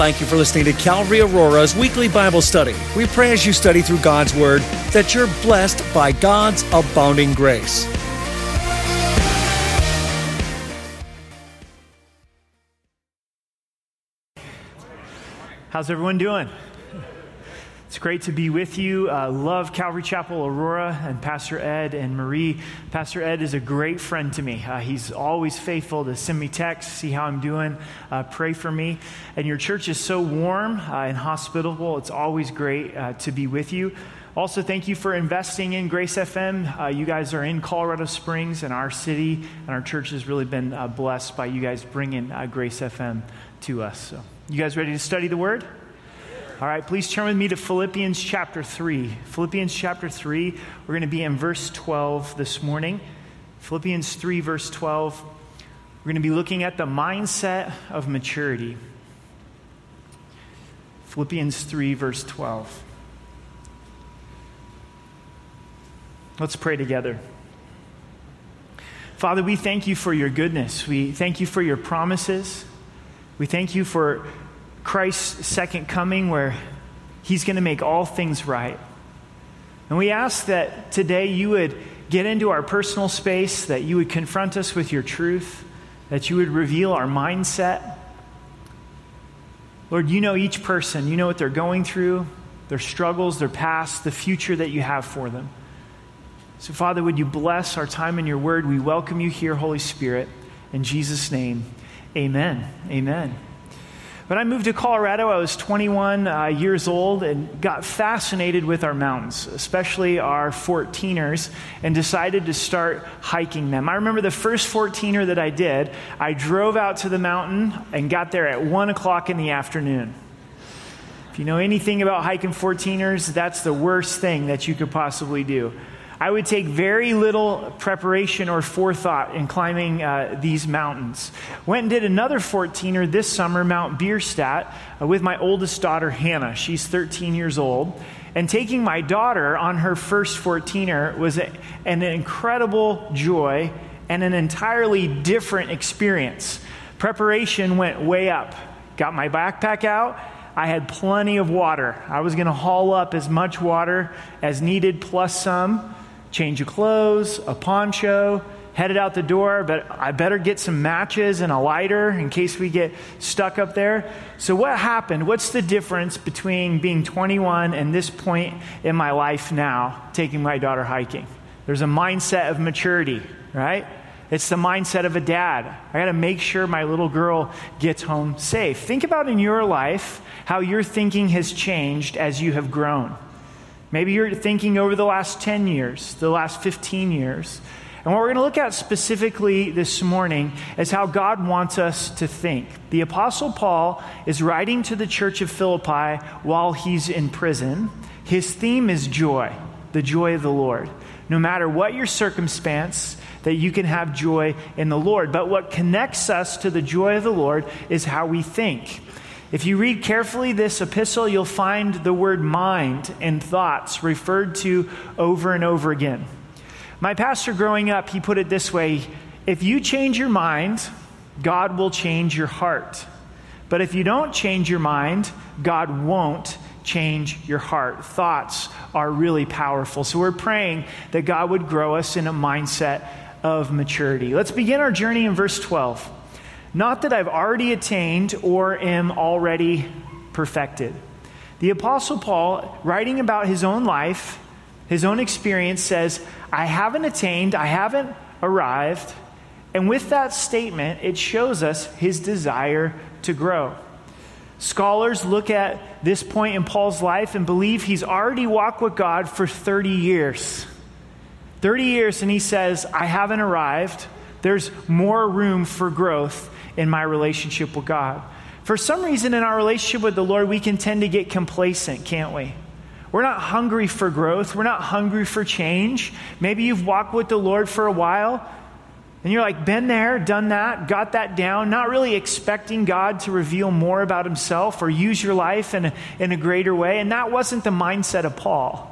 Thank you for listening to Calvary Aurora's weekly Bible study. We pray as you study through God's Word that you're blessed by God's abounding grace. How's everyone doing? It's great to be with you. Uh, love Calvary Chapel Aurora and Pastor Ed and Marie. Pastor Ed is a great friend to me. Uh, he's always faithful to send me texts, see how I'm doing, uh, pray for me. And your church is so warm uh, and hospitable. It's always great uh, to be with you. Also, thank you for investing in Grace FM. Uh, you guys are in Colorado Springs and our city, and our church has really been blessed by you guys bringing Grace FM to us. So. You guys ready to study the word? All right, please turn with me to Philippians chapter 3. Philippians chapter 3, we're going to be in verse 12 this morning. Philippians 3, verse 12. We're going to be looking at the mindset of maturity. Philippians 3, verse 12. Let's pray together. Father, we thank you for your goodness. We thank you for your promises. We thank you for Christ's second coming where he's going to make all things right. And we ask that today you would get into our personal space, that you would confront us with your truth, that you would reveal our mindset. Lord, you know each person, you know what they're going through, their struggles, their past, the future that you have for them. So, Father, would you bless our time in your word? We welcome you here, Holy Spirit. In Jesus' name, Amen. Amen. When I moved to Colorado, I was 21 uh, years old and got fascinated with our mountains, especially our 14ers, and decided to start hiking them. I remember the first 14er that I did, I drove out to the mountain and got there at 1 o'clock in the afternoon. If you know anything about hiking 14ers, that's the worst thing that you could possibly do. I would take very little preparation or forethought in climbing uh, these mountains. Went and did another 14er this summer, Mount Bierstadt, uh, with my oldest daughter, Hannah. She's 13 years old. And taking my daughter on her first 14er was a, an incredible joy and an entirely different experience. Preparation went way up. Got my backpack out. I had plenty of water. I was going to haul up as much water as needed, plus some change of clothes, a poncho, headed out the door, but I better get some matches and a lighter in case we get stuck up there. So, what happened? What's the difference between being 21 and this point in my life now, taking my daughter hiking? There's a mindset of maturity, right? It's the mindset of a dad. I got to make sure my little girl gets home safe. Think about in your life how your thinking has changed as you have grown. Maybe you're thinking over the last 10 years, the last 15 years. And what we're going to look at specifically this morning is how God wants us to think. The Apostle Paul is writing to the church of Philippi while he's in prison. His theme is joy, the joy of the Lord. No matter what your circumstance, that you can have joy in the Lord. But what connects us to the joy of the Lord is how we think. If you read carefully this epistle, you'll find the word mind and thoughts referred to over and over again. My pastor growing up, he put it this way if you change your mind, God will change your heart. But if you don't change your mind, God won't change your heart. Thoughts are really powerful. So we're praying that God would grow us in a mindset of maturity. Let's begin our journey in verse 12. Not that I've already attained or am already perfected. The Apostle Paul, writing about his own life, his own experience, says, I haven't attained, I haven't arrived. And with that statement, it shows us his desire to grow. Scholars look at this point in Paul's life and believe he's already walked with God for 30 years. 30 years, and he says, I haven't arrived. There's more room for growth in my relationship with God. For some reason, in our relationship with the Lord, we can tend to get complacent, can't we? We're not hungry for growth. We're not hungry for change. Maybe you've walked with the Lord for a while and you're like, been there, done that, got that down, not really expecting God to reveal more about himself or use your life in a, in a greater way. And that wasn't the mindset of Paul.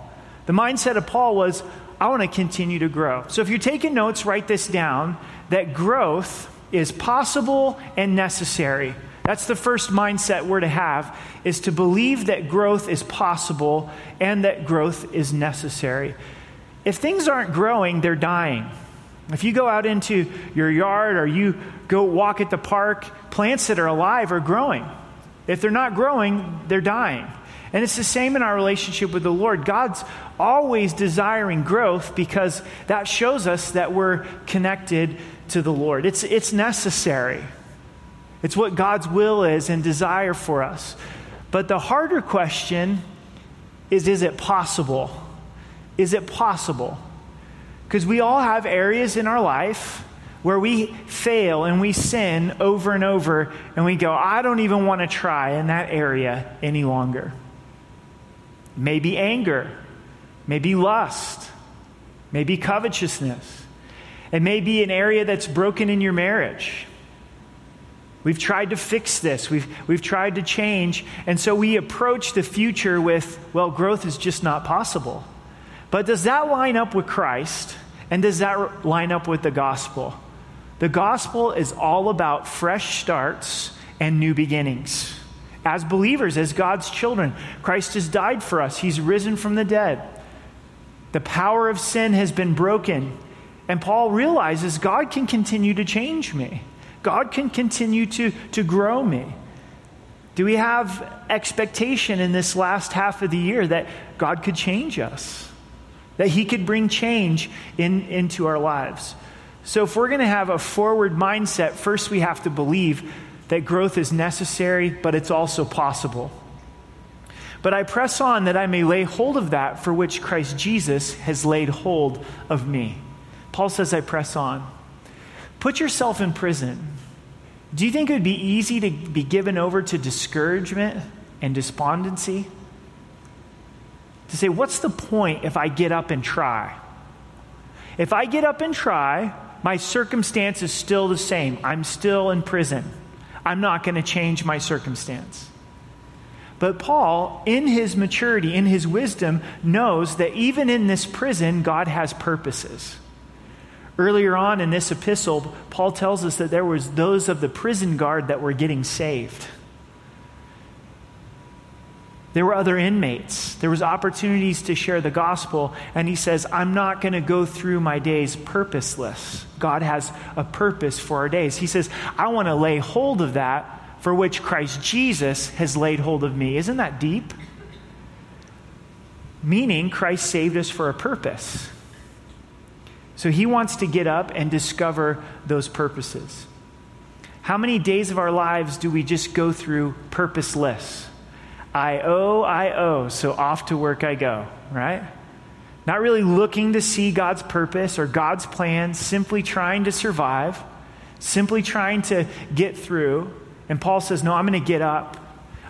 The mindset of Paul was, I want to continue to grow. So if you're taking notes, write this down that growth is possible and necessary. That's the first mindset we're to have is to believe that growth is possible and that growth is necessary. If things aren't growing, they're dying. If you go out into your yard or you go walk at the park, plants that are alive are growing. If they're not growing, they're dying. And it's the same in our relationship with the Lord. God's always desiring growth because that shows us that we're connected to the Lord. It's, it's necessary, it's what God's will is and desire for us. But the harder question is is it possible? Is it possible? Because we all have areas in our life where we fail and we sin over and over, and we go, I don't even want to try in that area any longer. Maybe anger, maybe lust, maybe covetousness. It may be an area that's broken in your marriage. We've tried to fix this. We've, we've tried to change. And so we approach the future with, well, growth is just not possible. But does that line up with Christ? And does that line up with the gospel? The gospel is all about fresh starts and new beginnings. As believers, as God's children, Christ has died for us, He's risen from the dead. The power of sin has been broken. And Paul realizes God can continue to change me, God can continue to, to grow me. Do we have expectation in this last half of the year that God could change us? That He could bring change in, into our lives? So, if we're going to have a forward mindset, first we have to believe that growth is necessary, but it's also possible. But I press on that I may lay hold of that for which Christ Jesus has laid hold of me. Paul says, I press on. Put yourself in prison. Do you think it would be easy to be given over to discouragement and despondency? To say, what's the point if I get up and try? If I get up and try, my circumstance is still the same. I'm still in prison. I'm not going to change my circumstance. But Paul, in his maturity, in his wisdom, knows that even in this prison, God has purposes. Earlier on in this epistle, Paul tells us that there was those of the prison guard that were getting saved. There were other inmates. There was opportunities to share the gospel. And he says, I'm not going to go through my days purposeless. God has a purpose for our days. He says, I want to lay hold of that for which Christ Jesus has laid hold of me. Isn't that deep? Meaning, Christ saved us for a purpose. So he wants to get up and discover those purposes. How many days of our lives do we just go through purposeless? I owe, I owe, so off to work I go, right? Not really looking to see God's purpose or God's plan, simply trying to survive, simply trying to get through. And Paul says, No, I'm going to get up.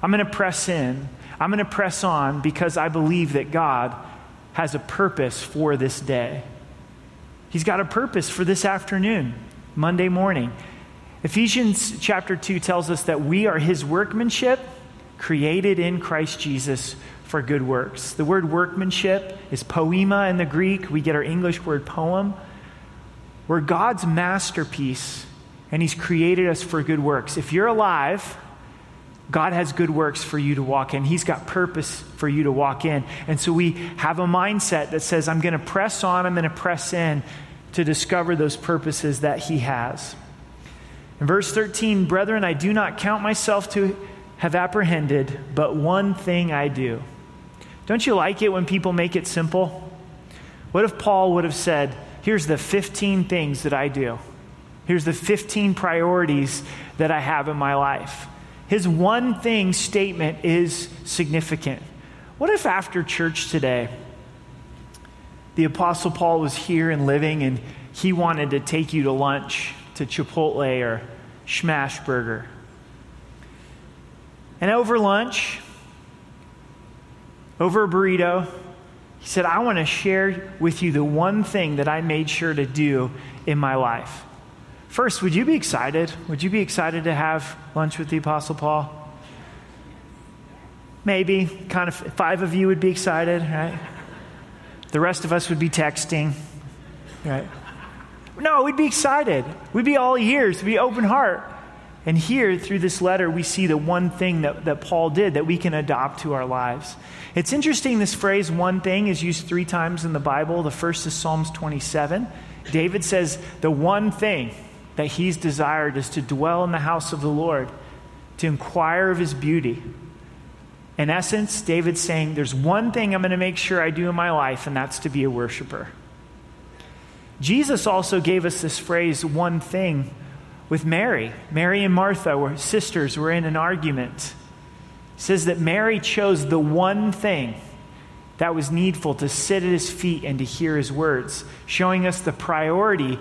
I'm going to press in. I'm going to press on because I believe that God has a purpose for this day. He's got a purpose for this afternoon, Monday morning. Ephesians chapter 2 tells us that we are his workmanship created in Christ Jesus for good works. The word workmanship is poema in the Greek. We get our English word poem. We're God's masterpiece, and He's created us for good works. If you're alive, God has good works for you to walk in. He's got purpose for you to walk in. And so we have a mindset that says, I'm going to press on, I'm going to press in to discover those purposes that He has. In verse 13, brethren, I do not count myself to have apprehended, but one thing I do. Don't you like it when people make it simple? What if Paul would have said, Here's the 15 things that I do. Here's the 15 priorities that I have in my life. His one thing statement is significant. What if after church today, the Apostle Paul was here and living and he wanted to take you to lunch to Chipotle or Smashburger? And over lunch, over a burrito, he said, I want to share with you the one thing that I made sure to do in my life. First, would you be excited? Would you be excited to have lunch with the Apostle Paul? Maybe, kind of five of you would be excited, right? The rest of us would be texting, right? No, we'd be excited. We'd be all ears, we'd be open heart. And here, through this letter, we see the one thing that, that Paul did that we can adopt to our lives. It's interesting, this phrase, one thing, is used three times in the Bible. The first is Psalms 27. David says, The one thing that he's desired is to dwell in the house of the Lord, to inquire of his beauty. In essence, David's saying, There's one thing I'm going to make sure I do in my life, and that's to be a worshiper. Jesus also gave us this phrase, one thing, with Mary. Mary and Martha were sisters, were in an argument. It says that Mary chose the one thing that was needful to sit at his feet and to hear his words, showing us the priority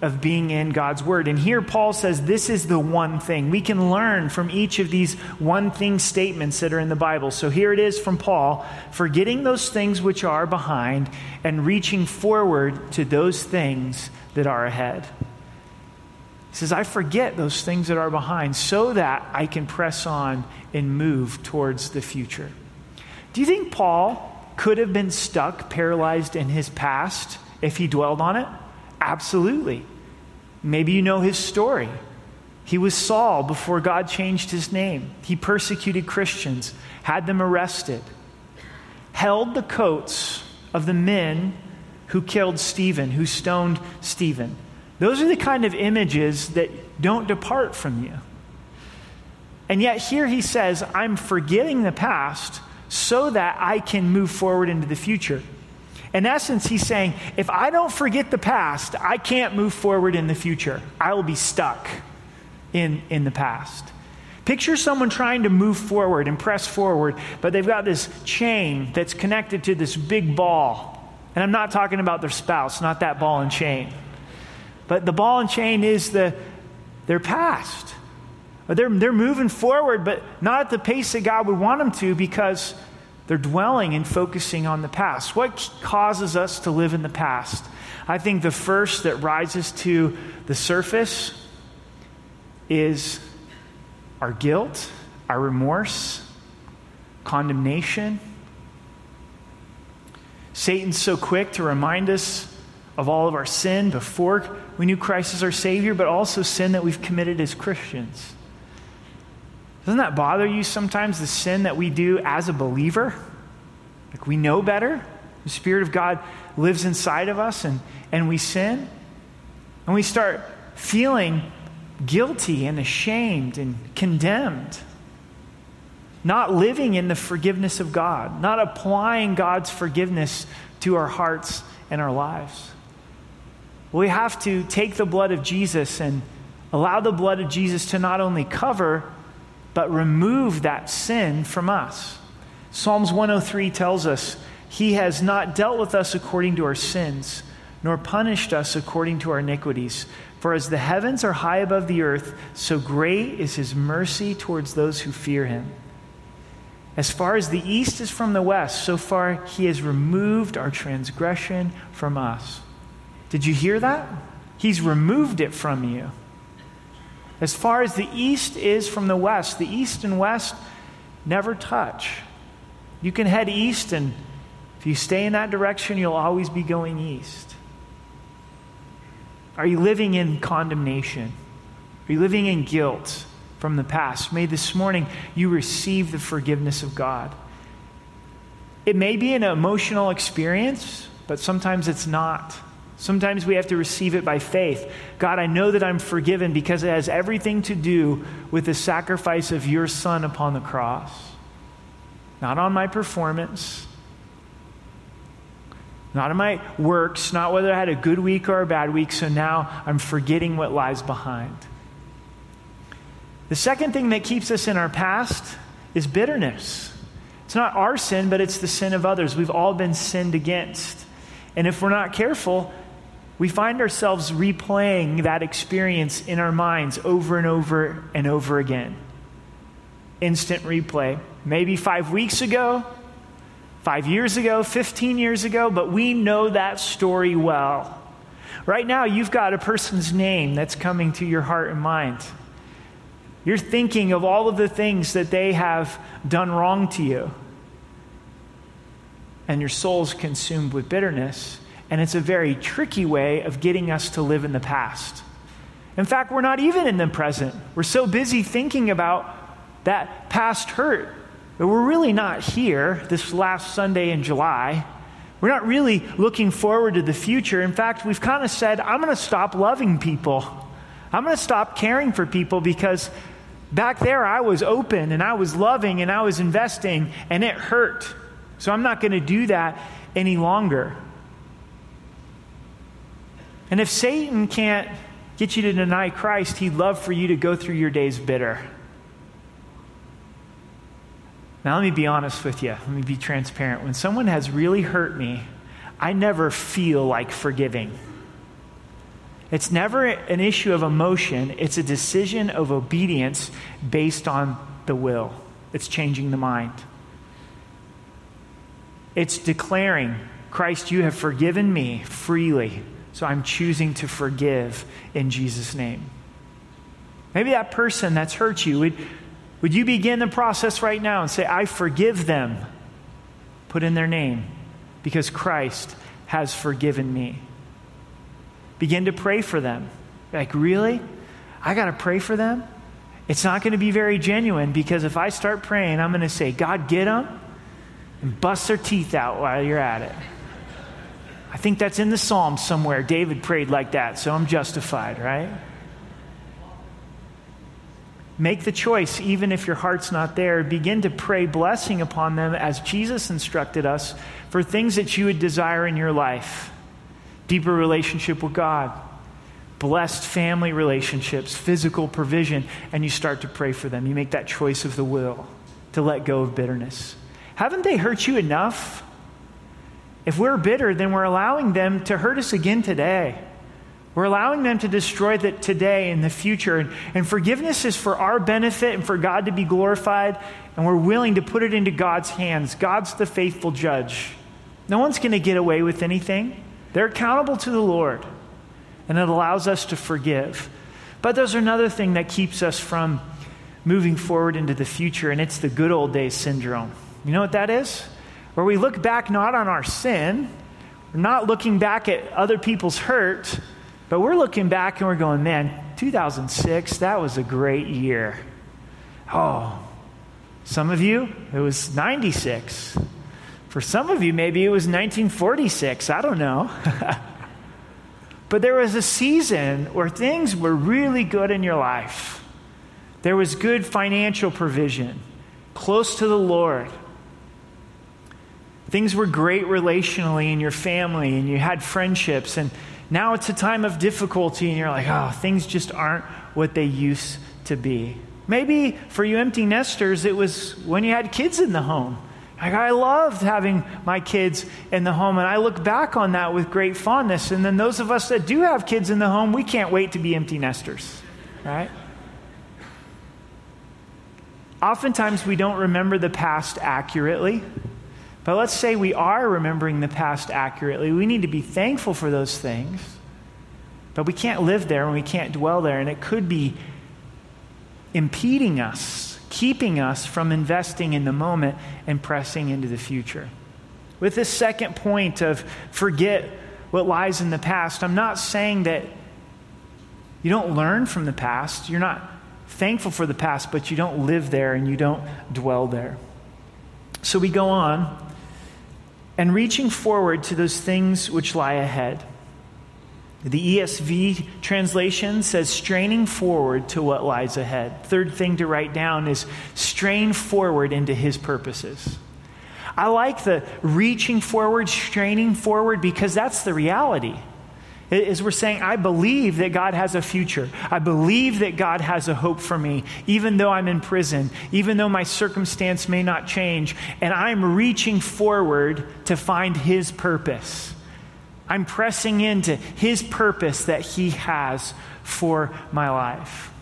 of being in God's word. And here Paul says this is the one thing. We can learn from each of these one thing statements that are in the Bible. So here it is from Paul forgetting those things which are behind and reaching forward to those things that are ahead. He says, I forget those things that are behind so that I can press on and move towards the future. Do you think Paul could have been stuck, paralyzed in his past if he dwelled on it? Absolutely. Maybe you know his story. He was Saul before God changed his name. He persecuted Christians, had them arrested, held the coats of the men who killed Stephen, who stoned Stephen. Those are the kind of images that don't depart from you. And yet, here he says, I'm forgetting the past so that I can move forward into the future. In essence, he's saying, if I don't forget the past, I can't move forward in the future. I will be stuck in, in the past. Picture someone trying to move forward and press forward, but they've got this chain that's connected to this big ball. And I'm not talking about their spouse, not that ball and chain. But the ball and chain is the, their past. They're, they're moving forward, but not at the pace that God would want them to because they're dwelling and focusing on the past. What causes us to live in the past? I think the first that rises to the surface is our guilt, our remorse, condemnation. Satan's so quick to remind us of all of our sin before we knew Christ as our Savior, but also sin that we've committed as Christians. Doesn't that bother you sometimes, the sin that we do as a believer? Like we know better. The Spirit of God lives inside of us and, and we sin. And we start feeling guilty and ashamed and condemned. Not living in the forgiveness of God, not applying God's forgiveness to our hearts and our lives. We have to take the blood of Jesus and allow the blood of Jesus to not only cover, but remove that sin from us. Psalms 103 tells us, He has not dealt with us according to our sins, nor punished us according to our iniquities. For as the heavens are high above the earth, so great is His mercy towards those who fear Him. As far as the east is from the west, so far He has removed our transgression from us. Did you hear that? He's removed it from you. As far as the east is from the west, the east and west never touch. You can head east, and if you stay in that direction, you'll always be going east. Are you living in condemnation? Are you living in guilt from the past? May this morning you receive the forgiveness of God. It may be an emotional experience, but sometimes it's not. Sometimes we have to receive it by faith. God, I know that I'm forgiven because it has everything to do with the sacrifice of your Son upon the cross. Not on my performance, not on my works, not whether I had a good week or a bad week, so now I'm forgetting what lies behind. The second thing that keeps us in our past is bitterness. It's not our sin, but it's the sin of others. We've all been sinned against. And if we're not careful, we find ourselves replaying that experience in our minds over and over and over again. Instant replay. Maybe five weeks ago, five years ago, 15 years ago, but we know that story well. Right now, you've got a person's name that's coming to your heart and mind. You're thinking of all of the things that they have done wrong to you. And your soul's consumed with bitterness and it's a very tricky way of getting us to live in the past. In fact, we're not even in the present. We're so busy thinking about that past hurt that we're really not here this last Sunday in July. We're not really looking forward to the future. In fact, we've kind of said, I'm going to stop loving people. I'm going to stop caring for people because back there I was open and I was loving and I was investing and it hurt. So I'm not going to do that any longer. And if Satan can't get you to deny Christ, he'd love for you to go through your days bitter. Now, let me be honest with you. Let me be transparent. When someone has really hurt me, I never feel like forgiving. It's never an issue of emotion, it's a decision of obedience based on the will. It's changing the mind. It's declaring, Christ, you have forgiven me freely, so I'm choosing to forgive in Jesus' name. Maybe that person that's hurt you would would you begin the process right now and say, I forgive them? Put in their name because Christ has forgiven me. Begin to pray for them. Like, really? I got to pray for them? It's not going to be very genuine because if I start praying, I'm going to say, God, get them and bust their teeth out while you're at it. I think that's in the Psalms somewhere. David prayed like that, so I'm justified, right? Make the choice, even if your heart's not there. Begin to pray blessing upon them as Jesus instructed us for things that you would desire in your life deeper relationship with God, blessed family relationships, physical provision, and you start to pray for them. You make that choice of the will to let go of bitterness. Haven't they hurt you enough? If we're bitter, then we're allowing them to hurt us again today. We're allowing them to destroy that today and the future. And, and forgiveness is for our benefit and for God to be glorified. And we're willing to put it into God's hands. God's the faithful judge. No one's going to get away with anything. They're accountable to the Lord. And it allows us to forgive. But there's another thing that keeps us from moving forward into the future, and it's the good old days syndrome. You know what that is? Where we look back not on our sin, we're not looking back at other people's hurt, but we're looking back and we're going, man, 2006, that was a great year. Oh, some of you, it was 96. For some of you, maybe it was 1946. I don't know. but there was a season where things were really good in your life. There was good financial provision, close to the Lord. Things were great relationally in your family, and you had friendships, and now it's a time of difficulty, and you're like, oh, things just aren't what they used to be. Maybe for you empty nesters, it was when you had kids in the home. Like, I loved having my kids in the home, and I look back on that with great fondness. And then those of us that do have kids in the home, we can't wait to be empty nesters, right? Oftentimes, we don't remember the past accurately. But let's say we are remembering the past accurately. We need to be thankful for those things. But we can't live there and we can't dwell there. And it could be impeding us, keeping us from investing in the moment and pressing into the future. With this second point of forget what lies in the past, I'm not saying that you don't learn from the past. You're not thankful for the past, but you don't live there and you don't dwell there. So we go on and reaching forward to those things which lie ahead. The ESV translation says straining forward to what lies ahead. Third thing to write down is strain forward into his purposes. I like the reaching forward, straining forward, because that's the reality is we're saying, I believe that God has a future. I believe that God has a hope for me, even though I'm in prison, even though my circumstance may not change. And I'm reaching forward to find His purpose. I'm pressing into His purpose that He has for my life.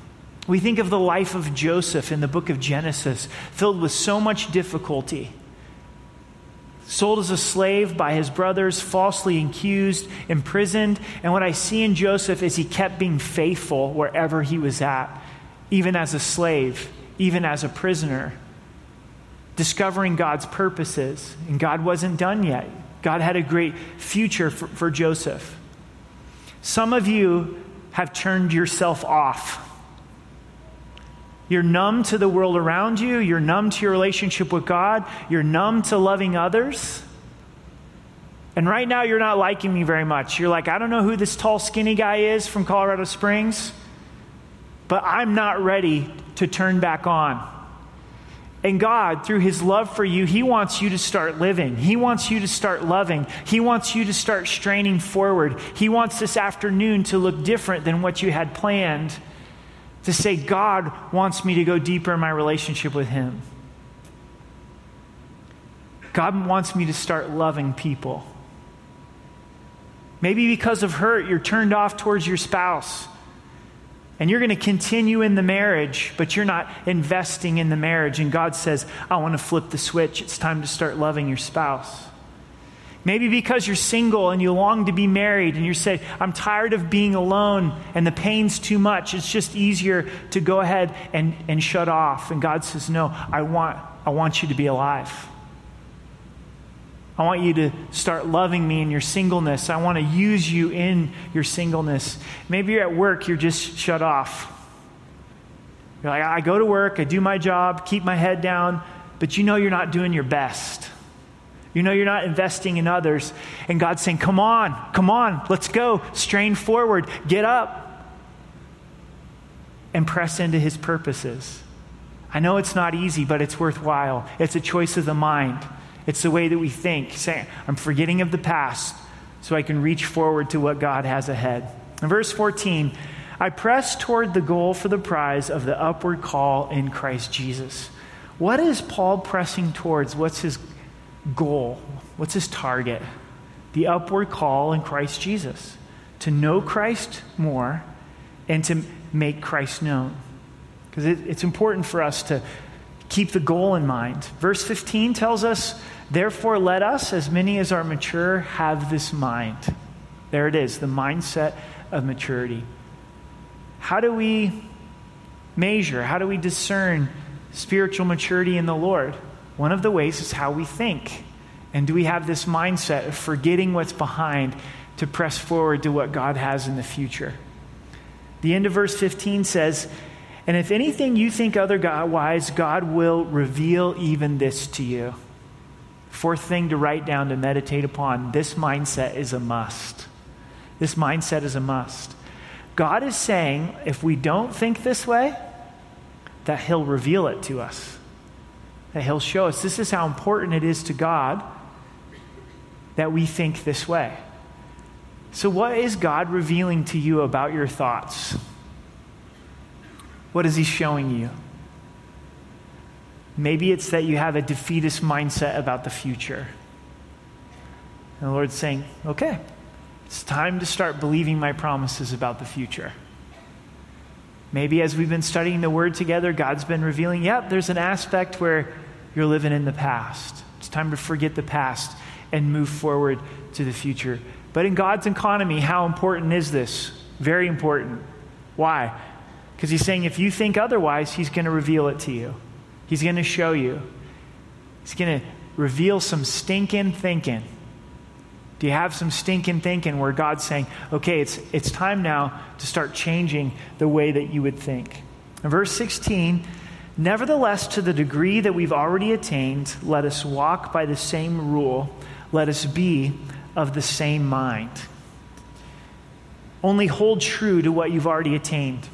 We think of the life of Joseph in the book of Genesis, filled with so much difficulty sold as a slave by his brothers, falsely accused, imprisoned. And what I see in Joseph is he kept being faithful wherever he was at, even as a slave, even as a prisoner, discovering God's purposes. And God wasn't done yet. God had a great future for, for Joseph. Some of you have turned yourself off. You're numb to the world around you. You're numb to your relationship with God. You're numb to loving others. And right now, you're not liking me very much. You're like, I don't know who this tall, skinny guy is from Colorado Springs, but I'm not ready to turn back on. And God, through His love for you, He wants you to start living. He wants you to start loving. He wants you to start straining forward. He wants this afternoon to look different than what you had planned. To say, God wants me to go deeper in my relationship with Him. God wants me to start loving people. Maybe because of hurt, you're turned off towards your spouse. And you're going to continue in the marriage, but you're not investing in the marriage. And God says, I want to flip the switch. It's time to start loving your spouse. Maybe because you're single and you long to be married and you say, I'm tired of being alone and the pain's too much. It's just easier to go ahead and, and shut off. And God says, No, I want, I want you to be alive. I want you to start loving me in your singleness. I want to use you in your singleness. Maybe you're at work, you're just shut off. You're like, I go to work, I do my job, keep my head down, but you know you're not doing your best. You know you're not investing in others. And God's saying, Come on, come on, let's go. Strain forward, get up, and press into His purposes. I know it's not easy, but it's worthwhile. It's a choice of the mind. It's the way that we think, saying, I'm forgetting of the past so I can reach forward to what God has ahead. In verse 14, I press toward the goal for the prize of the upward call in Christ Jesus. What is Paul pressing towards? What's his goal? What's his target? The upward call in Christ Jesus. To know Christ more and to make Christ known. Because it, it's important for us to keep the goal in mind. Verse 15 tells us Therefore, let us, as many as are mature, have this mind. There it is, the mindset of maturity. How do we measure? How do we discern spiritual maturity in the Lord? One of the ways is how we think. And do we have this mindset of forgetting what's behind to press forward to what God has in the future? The end of verse 15 says, And if anything you think otherwise, God will reveal even this to you. Fourth thing to write down to meditate upon this mindset is a must. This mindset is a must. God is saying if we don't think this way, that He'll reveal it to us, that He'll show us. This is how important it is to God that we think this way. So, what is God revealing to you about your thoughts? What is He showing you? Maybe it's that you have a defeatist mindset about the future. And the Lord's saying, okay, it's time to start believing my promises about the future. Maybe as we've been studying the Word together, God's been revealing, yep, there's an aspect where you're living in the past. It's time to forget the past and move forward to the future. But in God's economy, how important is this? Very important. Why? Because He's saying if you think otherwise, He's going to reveal it to you. He's going to show you. He's going to reveal some stinking thinking. Do you have some stinking thinking where God's saying, okay, it's, it's time now to start changing the way that you would think? In verse 16, nevertheless, to the degree that we've already attained, let us walk by the same rule, let us be of the same mind. Only hold true to what you've already attained.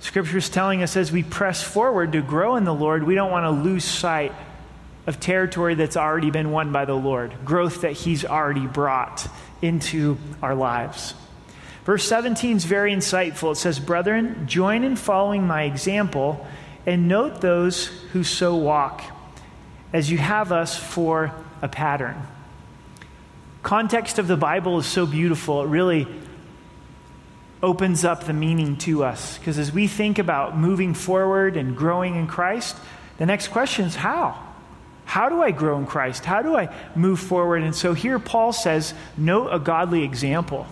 Scripture is telling us as we press forward to grow in the Lord, we don't want to lose sight of territory that's already been won by the Lord, growth that He's already brought into our lives. Verse 17 is very insightful. It says, Brethren, join in following my example and note those who so walk, as you have us for a pattern. Context of the Bible is so beautiful. It really opens up the meaning to us. Because as we think about moving forward and growing in Christ, the next question is how? How do I grow in Christ? How do I move forward? And so here Paul says, note a godly example.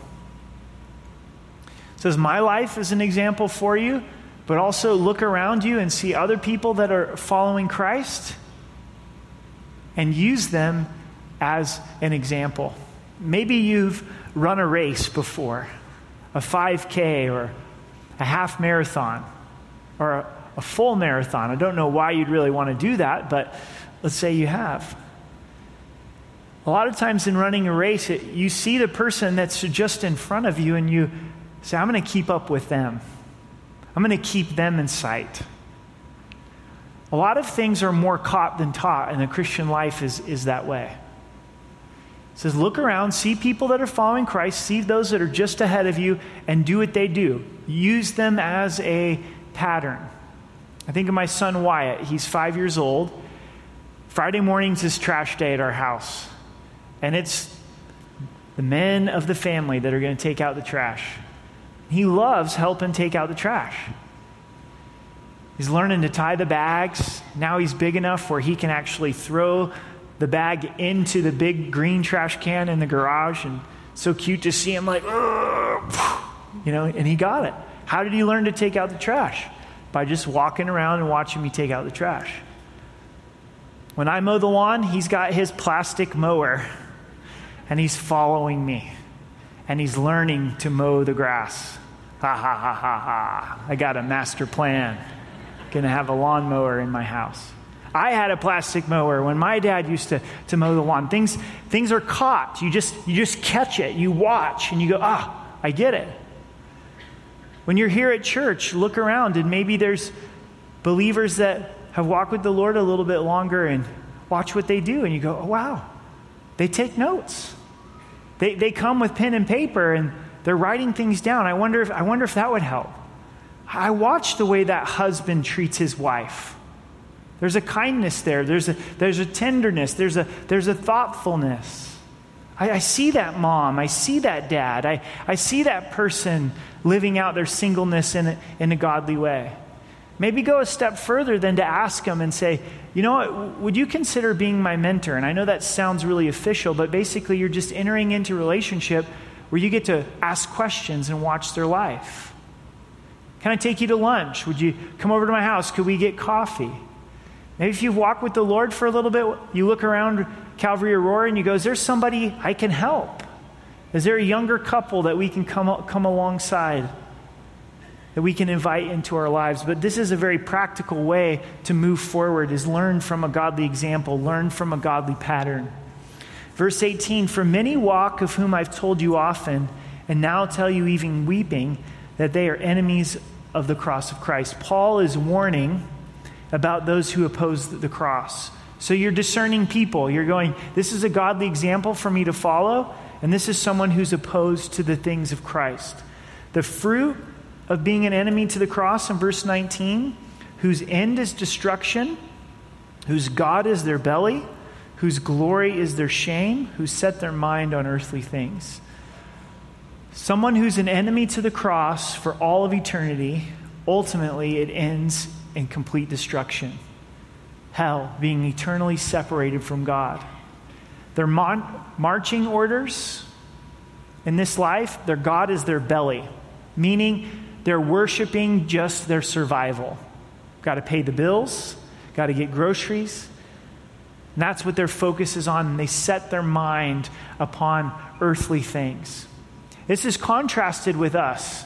Says, My life is an example for you, but also look around you and see other people that are following Christ and use them as an example. Maybe you've run a race before. a 5K or a half marathon or a, a full marathon. I don't know why you'd really want to do that, but let's say you have. A lot of times in running a race, it, you see the person that's just in front of you and you say, I'm going to keep up with them. I'm going to keep them in sight. A lot of things are more caught than taught, and the Christian life is, is that way. It says, look around, see people that are following Christ, see those that are just ahead of you, and do what they do. Use them as a pattern. I think of my son Wyatt. He's five years old. Friday mornings is trash day at our house. And it's the men of the family that are going to take out the trash. He loves helping take out the trash. He's learning to tie the bags. Now he's big enough where he can actually throw the bag into the big green trash can in the garage. And so cute to see him like, you know, and he got it. How did he learn to take out the trash? By just walking around and watching me take out the trash. When I mow the lawn, he's got his plastic mower and he's following me and he's learning to mow the grass. Ha ha ha ha ha. I got a master plan. Gonna have a lawnmower in my house. I had a plastic mower when my dad used to, to mow the lawn. Things, things are caught. You just, you just catch it. You watch and you go, ah, I get it. When you're here at church, look around and maybe there's believers that have walked with the Lord a little bit longer and watch what they do and you go, oh, wow, they take notes. They, they come with pen and paper and they're writing things down. I wonder if, I wonder if that would help. I watch the way that husband treats his wife. There's a kindness there, there's a, there's a tenderness, there's a, there's a thoughtfulness. I, I see that mom, I see that dad, I, I see that person living out their singleness in a, in a godly way. Maybe go a step further than to ask them and say, you know what, would you consider being my mentor? And I know that sounds really official, but basically you're just entering into a relationship where you get to ask questions and watch their life. Can I take you to lunch? Would you come over to my house? Could we get coffee? Maybe if you've walked with the Lord for a little bit, you look around Calvary Aurora and you go, Is there somebody I can help? Is there a younger couple that we can come, come alongside? That we can invite into our lives. But this is a very practical way to move forward is learn from a godly example, learn from a godly pattern. Verse 18, for many walk of whom I've told you often, and now tell you even weeping, that they are enemies of the cross of Christ. Paul is warning about those who oppose the cross. So you're discerning people. You're going, this is a godly example for me to follow, and this is someone who's opposed to the things of Christ. The fruit of being an enemy to the cross in verse 19, whose end is destruction, whose God is their belly, whose glory is their shame, who set their mind on earthly things. Someone who's an enemy to the cross for all of eternity, ultimately it ends in complete destruction. Hell, being eternally separated from God. Their mon- marching orders in this life, their God is their belly, meaning they're worshiping just their survival. Got to pay the bills, got to get groceries. And that's what their focus is on. They set their mind upon earthly things. This is contrasted with us.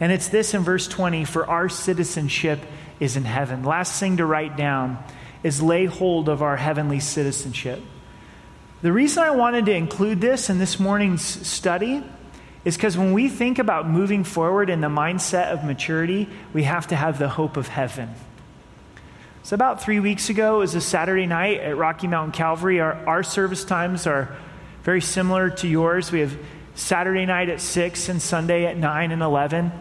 And it's this in verse 20 for our citizenship is in heaven. Last thing to write down is lay hold of our heavenly citizenship. The reason I wanted to include this in this morning's study is because when we think about moving forward in the mindset of maturity, we have to have the hope of heaven. So, about three weeks ago, it was a Saturday night at Rocky Mountain Calvary. Our, our service times are very similar to yours. We have Saturday night at 6 and Sunday at 9 and 11.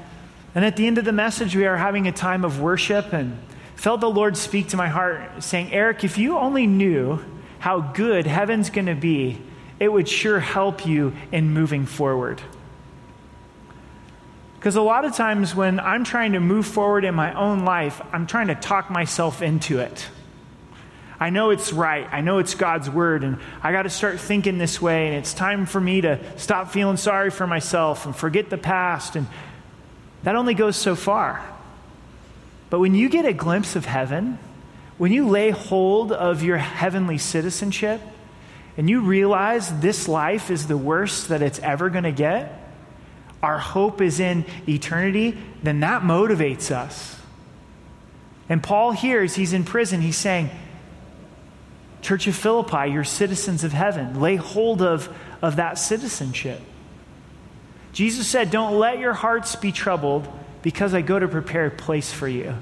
And at the end of the message, we are having a time of worship and felt the Lord speak to my heart, saying, Eric, if you only knew how good heaven's going to be, it would sure help you in moving forward. Because a lot of times when I'm trying to move forward in my own life, I'm trying to talk myself into it. I know it's right. I know it's God's word, and I got to start thinking this way, and it's time for me to stop feeling sorry for myself and forget the past. And that only goes so far. But when you get a glimpse of heaven, when you lay hold of your heavenly citizenship, and you realize this life is the worst that it's ever going to get, our hope is in eternity, then that motivates us. And Paul hears he's in prison, he's saying, Church of Philippi, you're citizens of heaven. Lay hold of, of that citizenship. Jesus said, Don't let your hearts be troubled because I go to prepare a place for you.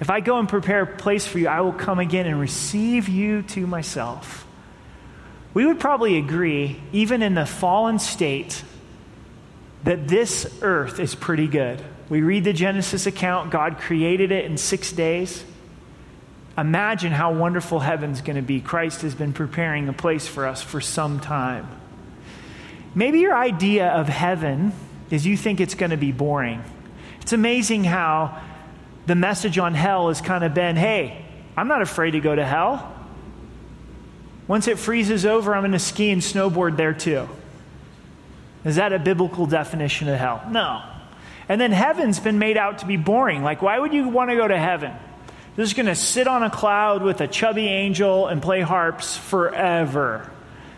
If I go and prepare a place for you, I will come again and receive you to myself. We would probably agree, even in the fallen state, that this earth is pretty good. We read the Genesis account, God created it in six days. Imagine how wonderful heaven's going to be. Christ has been preparing a place for us for some time. Maybe your idea of heaven is you think it's going to be boring. It's amazing how the message on hell has kind of been hey, I'm not afraid to go to hell. Once it freezes over, I'm going to ski and snowboard there too. Is that a biblical definition of hell? No. And then heaven's been made out to be boring. Like, why would you want to go to heaven? Just going to sit on a cloud with a chubby angel and play harps forever.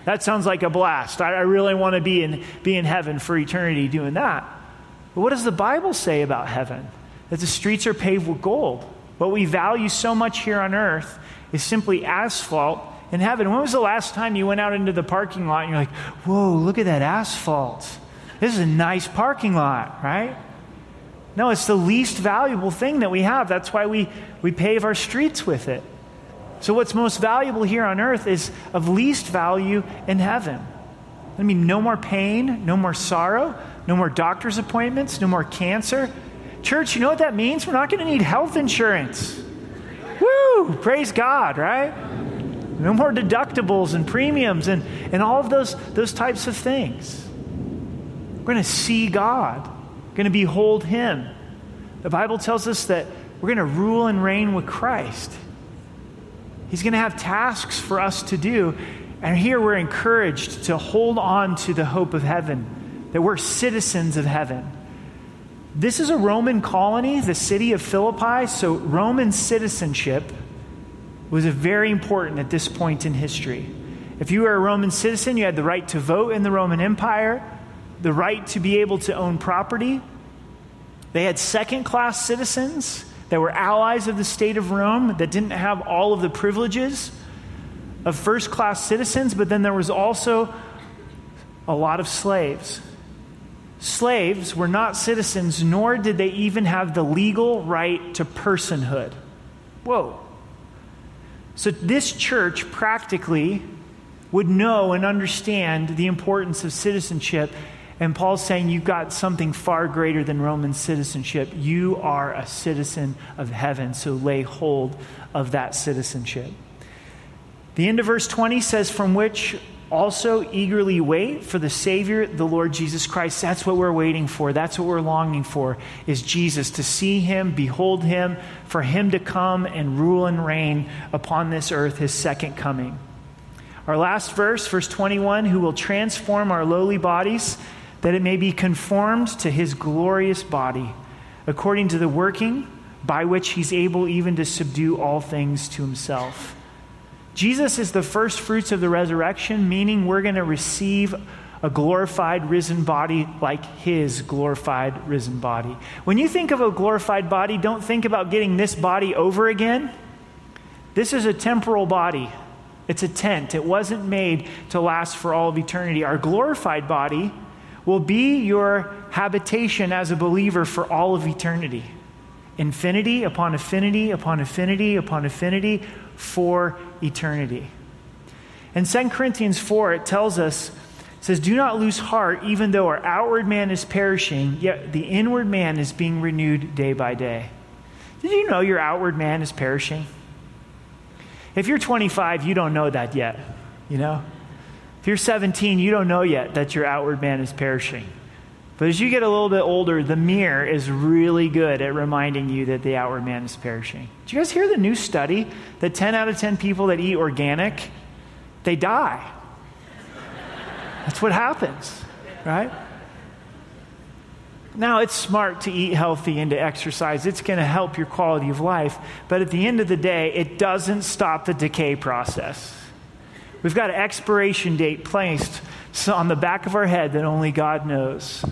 That sounds like a blast. I, I really want to be in, be in heaven for eternity doing that. But what does the Bible say about heaven? That the streets are paved with gold. What we value so much here on earth is simply asphalt in heaven. When was the last time you went out into the parking lot and you're like, whoa, look at that asphalt? This is a nice parking lot, right? No, it's the least valuable thing that we have. That's why we, we pave our streets with it. So, what's most valuable here on earth is of least value in heaven. I mean, no more pain, no more sorrow, no more doctor's appointments, no more cancer. Church, you know what that means? We're not going to need health insurance. Woo! Praise God, right? No more deductibles and premiums and, and all of those, those types of things. We're going to see God, we're going to behold Him. The Bible tells us that we're going to rule and reign with Christ. He's going to have tasks for us to do. And here we're encouraged to hold on to the hope of heaven, that we're citizens of heaven. This is a Roman colony, the city of Philippi, so Roman citizenship was very important at this point in history. If you were a Roman citizen, you had the right to vote in the Roman Empire, the right to be able to own property. They had second class citizens that were allies of the state of Rome that didn't have all of the privileges of first class citizens, but then there was also a lot of slaves. Slaves were not citizens, nor did they even have the legal right to personhood. Whoa. So, this church practically would know and understand the importance of citizenship and Paul's saying you've got something far greater than Roman citizenship. You are a citizen of heaven, so lay hold of that citizenship. The end of verse 20 says, From which also eagerly wait for the Savior, the Lord Jesus Christ. That's what we're waiting for. That's what we're longing for, is Jesus, to see him, behold him, for him to come and rule and reign upon this earth, his second coming. Our last verse, verse 21, who will transform our lowly bodies that it may be conformed to his glorious body, according to the working by which he's able even to subdue all things to himself. Jesus is the first fruits of the resurrection, meaning we're going to receive a glorified risen body like his glorified risen body. When you think of a glorified body, don't think about getting this body over again. This is a temporal body. It's a tent. It wasn't made to last for all of eternity. Our glorified body will be your habitation as a believer for all of eternity. Infinity upon affinity upon affinity upon affinity for eternity. In 2 Corinthians 4, it tells us, it says, Do not lose heart, even though our outward man is perishing, yet the inward man is being renewed day by day. Did you know your outward man is perishing? If you're 25, you don't know that yet, you know? If you're 17, you don't know yet that your outward man is perishing. But as you get a little bit older, the mirror is really good at reminding you that the outward man is perishing. Did you guys hear the new study that 10 out of 10 people that eat organic, they die? That's what happens, right? Now, it's smart to eat healthy and to exercise. It's going to help your quality of life. But at the end of the day, it doesn't stop the decay process. We've got an expiration date placed on the back of our head that only God knows.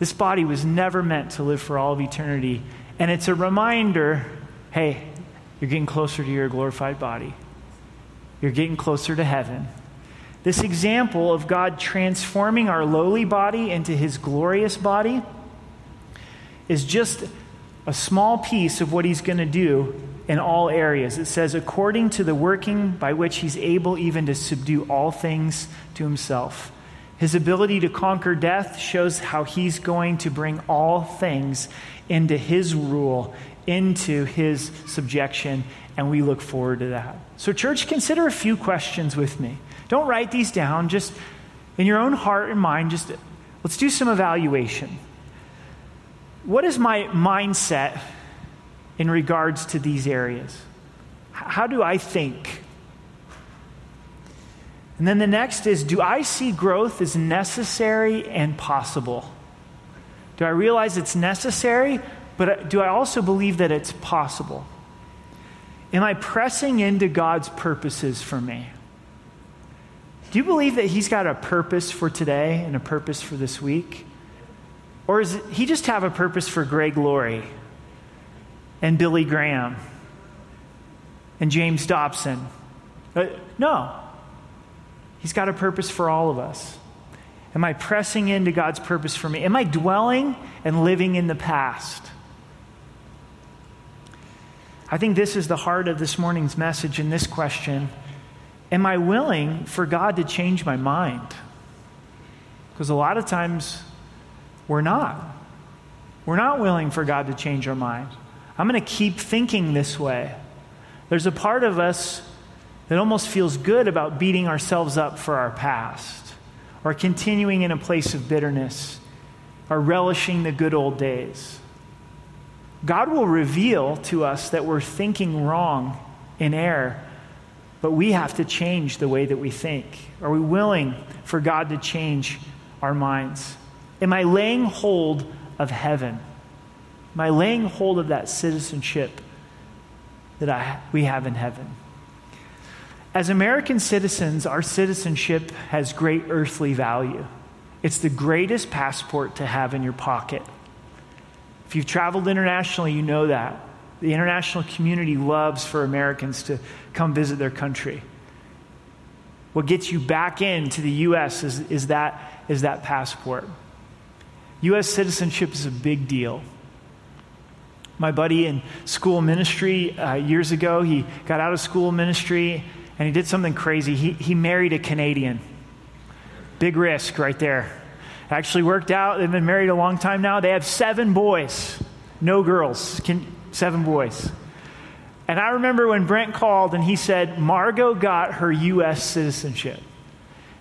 This body was never meant to live for all of eternity. And it's a reminder hey, you're getting closer to your glorified body, you're getting closer to heaven. This example of God transforming our lowly body into his glorious body is just a small piece of what he's going to do in all areas. It says, according to the working by which he's able even to subdue all things to himself. His ability to conquer death shows how he's going to bring all things into his rule, into his subjection, and we look forward to that. So, church, consider a few questions with me. Don't write these down, just in your own heart and mind, just let's do some evaluation. What is my mindset in regards to these areas? How do I think? And then the next is do I see growth as necessary and possible? Do I realize it's necessary, but do I also believe that it's possible? Am I pressing into God's purposes for me? Do you believe that He's got a purpose for today and a purpose for this week? Or does He just have a purpose for Greg Laurie and Billy Graham and James Dobson? Uh, no. He's got a purpose for all of us. Am I pressing into God's purpose for me? Am I dwelling and living in the past? I think this is the heart of this morning's message in this question Am I willing for God to change my mind? Because a lot of times we're not. We're not willing for God to change our mind. I'm going to keep thinking this way. There's a part of us that almost feels good about beating ourselves up for our past or continuing in a place of bitterness or relishing the good old days. God will reveal to us that we're thinking wrong in error, but we have to change the way that we think. Are we willing for God to change our minds? Am I laying hold of heaven? Am I laying hold of that citizenship that I, we have in heaven? As American citizens, our citizenship has great earthly value. It's the greatest passport to have in your pocket. If you've traveled internationally, you know that. The international community loves for Americans to come visit their country. What gets you back into the U.S. is, is, that, is that passport. U.S. citizenship is a big deal. My buddy in school ministry uh, years ago, he got out of school ministry and he did something crazy. He, he married a Canadian. Big risk right there. Actually worked out. They've been married a long time now. They have seven boys, no girls, Can, seven boys. And I remember when Brent called and he said, Margot got her U.S. citizenship.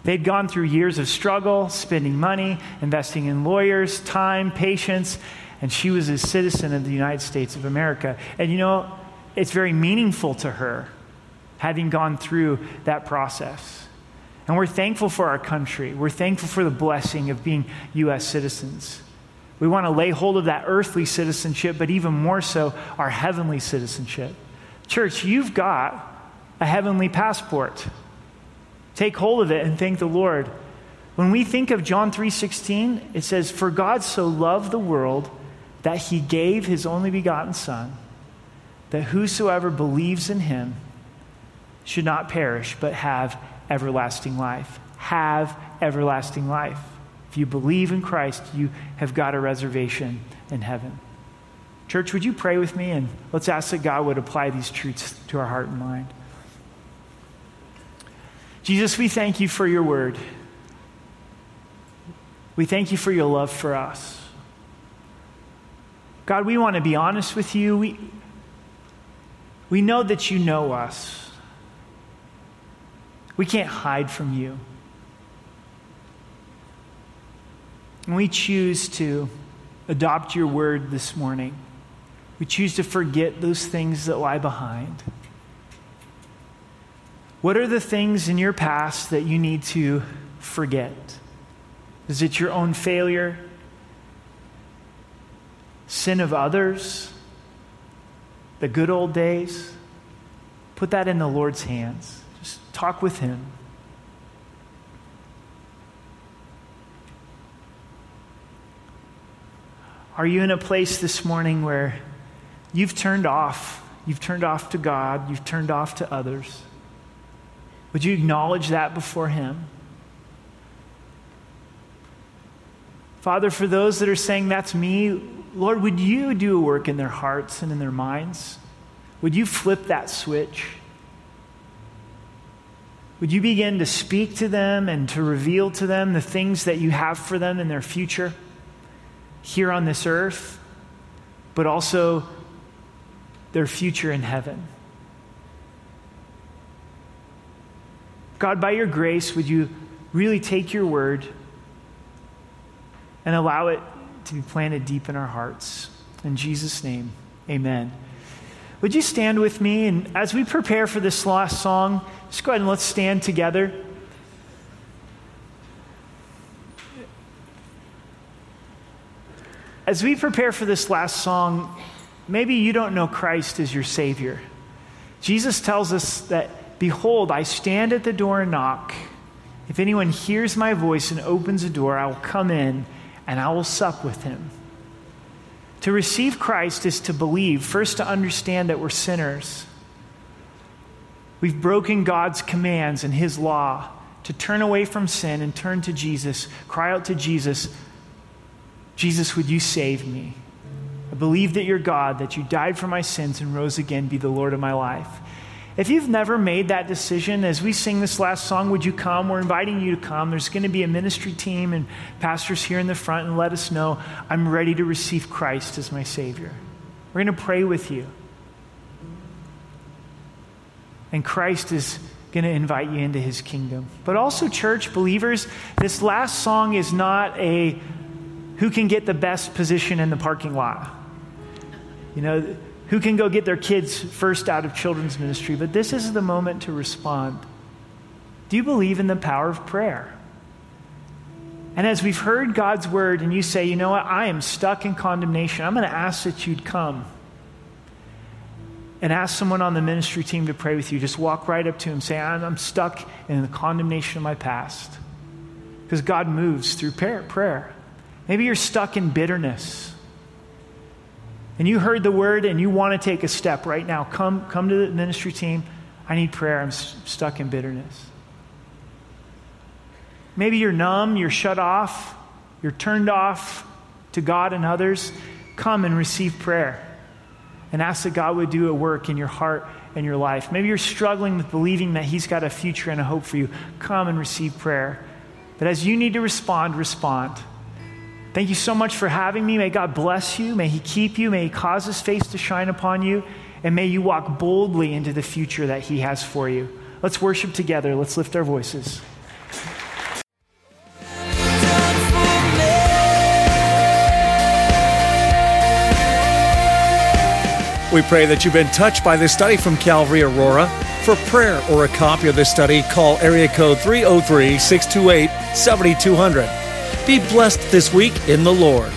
They'd gone through years of struggle, spending money, investing in lawyers, time, patience, and she was a citizen of the United States of America. And you know, it's very meaningful to her having gone through that process. And we're thankful for our country. We're thankful for the blessing of being U.S. citizens. We want to lay hold of that earthly citizenship, but even more so, our heavenly citizenship. Church, you've got a heavenly passport. Take hold of it and thank the Lord. When we think of John 3:16, it says, "For God so loved the world that he gave his only begotten son, that whosoever believes in him should not perish, but have everlasting life. Have everlasting life. If you believe in Christ, you have got a reservation in heaven. Church, would you pray with me and let's ask that God would apply these truths to our heart and mind. Jesus, we thank you for your word. We thank you for your love for us. God, we want to be honest with you. We, we know that you know us. We can't hide from you. And we choose to adopt your word this morning. We choose to forget those things that lie behind. What are the things in your past that you need to forget? Is it your own failure? Sin of others? The good old days? Put that in the Lord's hands. Talk with Him. Are you in a place this morning where you've turned off? You've turned off to God, you've turned off to others. Would you acknowledge that before Him? Father, for those that are saying, That's me, Lord, would you do a work in their hearts and in their minds? Would you flip that switch? Would you begin to speak to them and to reveal to them the things that you have for them in their future here on this earth, but also their future in heaven? God, by your grace, would you really take your word and allow it to be planted deep in our hearts? In Jesus' name, amen. Would you stand with me? And as we prepare for this last song, just go ahead and let's stand together. As we prepare for this last song, maybe you don't know Christ as your Savior. Jesus tells us that, Behold, I stand at the door and knock. If anyone hears my voice and opens the door, I will come in and I will sup with him. To receive Christ is to believe, first to understand that we're sinners. We've broken God's commands and His law to turn away from sin and turn to Jesus, cry out to Jesus, Jesus, would you save me? I believe that you're God, that you died for my sins and rose again, be the Lord of my life. If you've never made that decision, as we sing this last song, would you come? We're inviting you to come. There's going to be a ministry team and pastors here in the front and let us know I'm ready to receive Christ as my Savior. We're going to pray with you. And Christ is going to invite you into his kingdom. But also, church believers, this last song is not a who can get the best position in the parking lot. You know, who can go get their kids first out of children's ministry, but this is the moment to respond. Do you believe in the power of prayer? And as we've heard God's word, and you say, you know what, I am stuck in condemnation, I'm going to ask that you'd come and ask someone on the ministry team to pray with you. Just walk right up to him, say, I'm stuck in the condemnation of my past. Because God moves through prayer. Maybe you're stuck in bitterness and you heard the word and you want to take a step right now, come, come to the ministry team. I need prayer. I'm stuck in bitterness. Maybe you're numb, you're shut off, you're turned off to God and others. Come and receive prayer and ask that God would do a work in your heart and your life. Maybe you're struggling with believing that He's got a future and a hope for you. Come and receive prayer. But as you need to respond, respond. Thank you so much for having me. May God bless you. May He keep you. May He cause His face to shine upon you. And may you walk boldly into the future that He has for you. Let's worship together. Let's lift our voices. We pray that you've been touched by this study from Calvary Aurora. For prayer or a copy of this study, call area code 303 628 7200. Be blessed this week in the Lord.